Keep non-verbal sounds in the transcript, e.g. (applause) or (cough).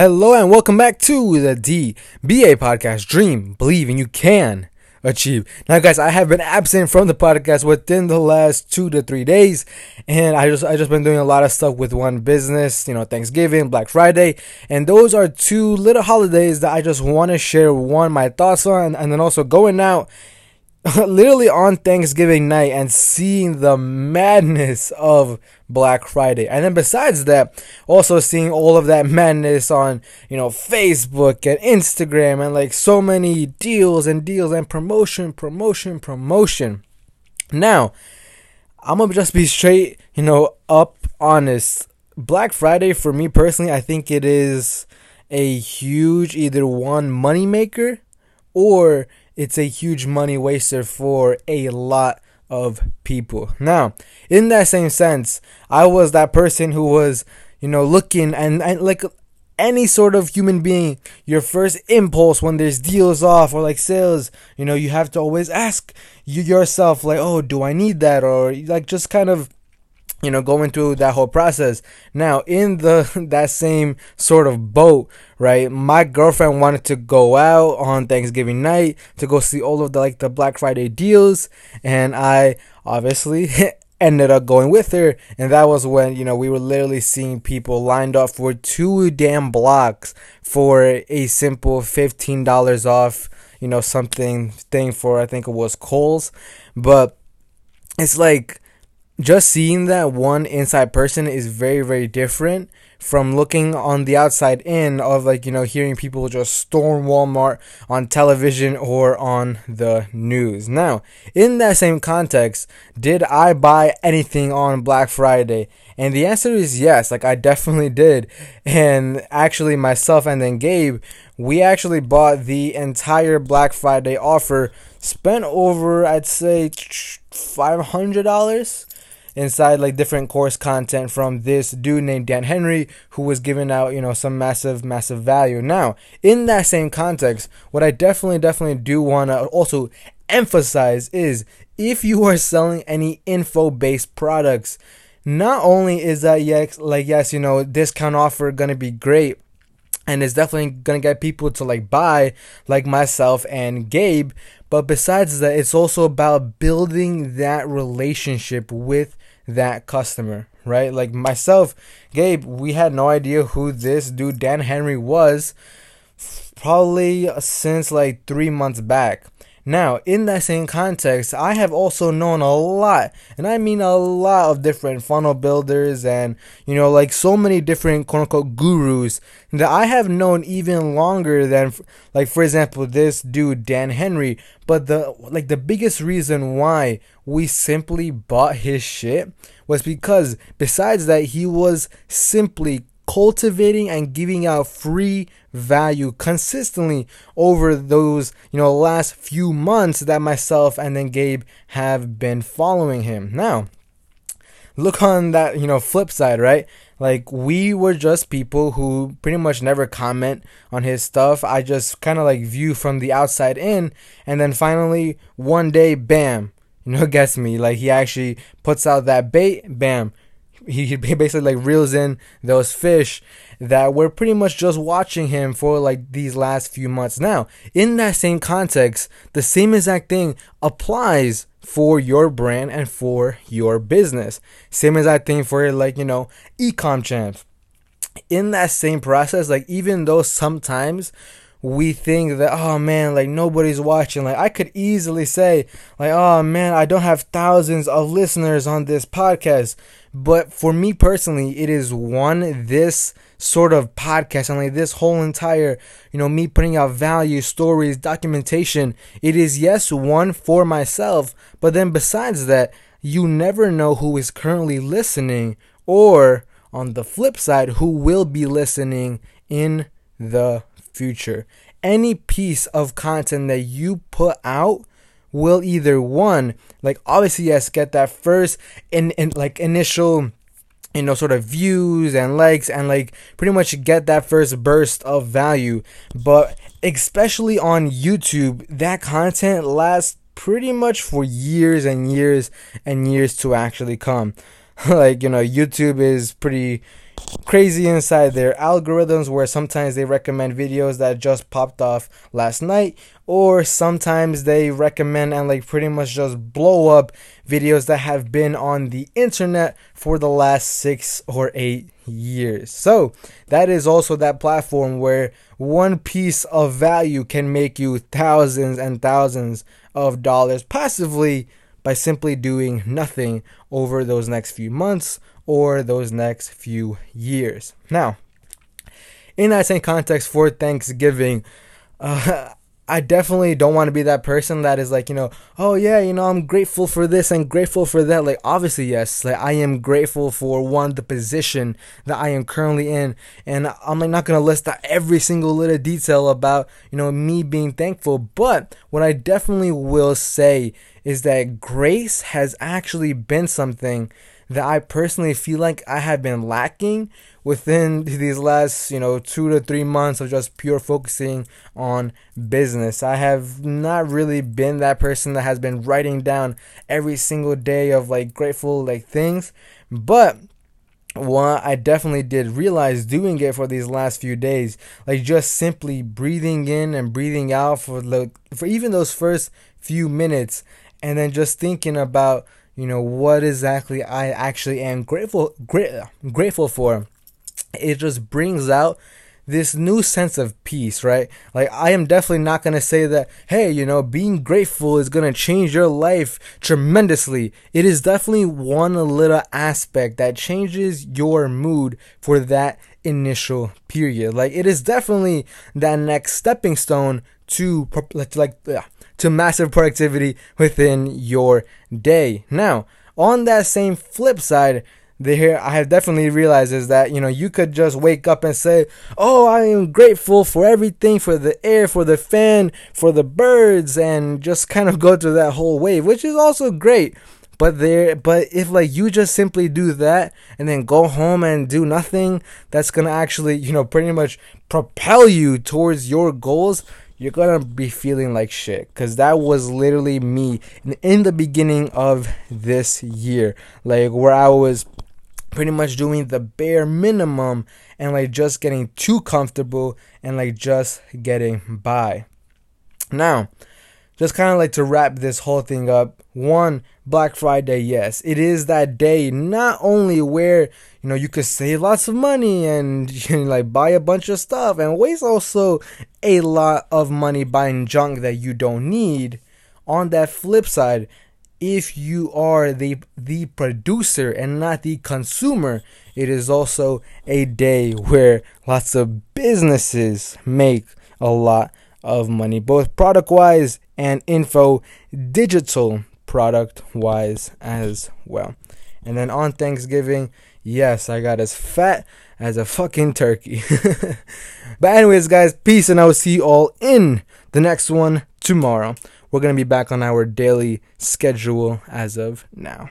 Hello and welcome back to the DBA podcast. Dream, believe, and you can achieve. Now, guys, I have been absent from the podcast within the last two to three days, and I just I just been doing a lot of stuff with one business. You know, Thanksgiving, Black Friday, and those are two little holidays that I just want to share one my thoughts on, and then also going out (laughs) literally on Thanksgiving night and seeing the madness of Black Friday. And then besides that, also seeing all of that madness on, you know, Facebook and Instagram and like so many deals and deals and promotion, promotion, promotion. Now, I'm gonna just be straight, you know, up honest. Black Friday for me personally, I think it is a huge either one money maker or it's a huge money waster for a lot of people. Now, in that same sense, I was that person who was, you know, looking and, and like any sort of human being, your first impulse when there's deals off or like sales, you know, you have to always ask you yourself, like, oh, do I need that? Or like just kind of you know going through that whole process. Now in the (laughs) that same sort of boat right my girlfriend wanted to go out on thanksgiving night to go see all of the like the black friday deals and i obviously (laughs) ended up going with her and that was when you know we were literally seeing people lined up for two damn blocks for a simple $15 off you know something thing for i think it was Kohl's. But it's like just seeing that one inside person is very very different from looking on the outside in of like you know hearing people just storm Walmart on television or on the news. Now, in that same context, did I buy anything on Black Friday? And the answer is yes, like I definitely did. And actually myself and then Gabe, we actually bought the entire Black Friday offer, spent over I'd say $500 inside like different course content from this dude named Dan Henry who was giving out, you know, some massive, massive value. Now, in that same context, what I definitely, definitely do want to also emphasize is if you are selling any info based products, not only is that yes, like yes, you know, discount offer gonna be great and it's definitely gonna get people to like buy like myself and Gabe but besides that it's also about building that relationship with that customer, right? Like myself, Gabe, we had no idea who this dude Dan Henry was probably since like 3 months back. Now, in that same context, I have also known a lot, and I mean a lot of different funnel builders and, you know, like so many different quote unquote gurus that I have known even longer than, like, for example, this dude, Dan Henry. But the, like, the biggest reason why we simply bought his shit was because, besides that, he was simply cultivating and giving out free value consistently over those you know last few months that myself and then Gabe have been following him. Now, look on that you know flip side, right? Like we were just people who pretty much never comment on his stuff. I just kind of like view from the outside in and then finally one day bam, you know (laughs) gets me like he actually puts out that bait, bam, he basically like reels in those fish that we're pretty much just watching him for like these last few months. Now in that same context the same exact thing applies for your brand and for your business. Same exact thing for like you know ecom champs. In that same process like even though sometimes we think that oh man like nobody's watching. Like i could easily say like oh man i don't have thousands of listeners on this podcast. But for me personally it is one this sort of podcast and like this whole entire you know me putting out value stories documentation it is yes one for myself. But then besides that you never know who is currently listening or on the flip side who will be listening in the future. Any piece of content that you put out will either one, like obviously yes, get that first in, in like initial you know sort of views and likes and like pretty much get that first burst of value but especially on youtube that content lasts pretty much for years and years and years to actually come (laughs) like you know youtube is pretty crazy inside their algorithms where sometimes they recommend videos that just popped off last night or sometimes they recommend and like pretty much just blow up videos that have been on the internet for the last 6 or 8 years. So, that is also that platform where one piece of value can make you thousands and thousands of dollars passively by simply doing nothing over those next few months or those next few years. Now, in that same context for Thanksgiving, uh, (laughs) I definitely don't want to be that person that is like, you know, oh yeah, you know, I'm grateful for this and grateful for that. Like, obviously, yes, like I am grateful for one, the position that I am currently in. And I'm like not gonna list out every single little detail about, you know, me being thankful. But what I definitely will say is that grace has actually been something that I personally feel like I have been lacking within these last, you know, two to three months of just pure focusing on business. I have not really been that person that has been writing down every single day of like grateful like things, but what I definitely did realize doing it for these last few days, like just simply breathing in and breathing out for the for even those first few minutes, and then just thinking about you know what exactly I actually am grateful gra- grateful for. It just brings out this new sense of peace, right? Like I am definitely not going to say that hey, you know, being grateful is going to change your life tremendously. It is definitely one little aspect that changes your mood for that initial period. Like it is definitely that next stepping stone to like like to massive productivity within your day. Now, on that same flip side, there I have definitely realized is that you know you could just wake up and say, "Oh, I am grateful for everything, for the air, for the fan, for the birds," and just kind of (laughs) go through that whole wave, which is also great. But there, but if like you just simply do that and then go home and do nothing, that's gonna actually you know pretty much propel you towards your goals you're gonna be feeling like shit because that was literally me in, in the beginning of this year like where i was pretty much doing the bare minimum and like just getting too comfortable and like just getting by. Now just kind of like to wrap this whole thing up one black friday yes. It is that day not only where you know you could save lots of money and (laughs) you know, like buy a bunch of stuff and waste also a lot of money buying junk that you don't need. On that flip side if you are the the producer and not the consumer it is also a day where lots of businesses make a lot of money both product wise and info digital product wise as well and then on thanksgiving Yes, I got as fat as a fucking turkey. (laughs) but, anyways, guys, peace, and I will see you all in the next one tomorrow. We're going to be back on our daily schedule as of now.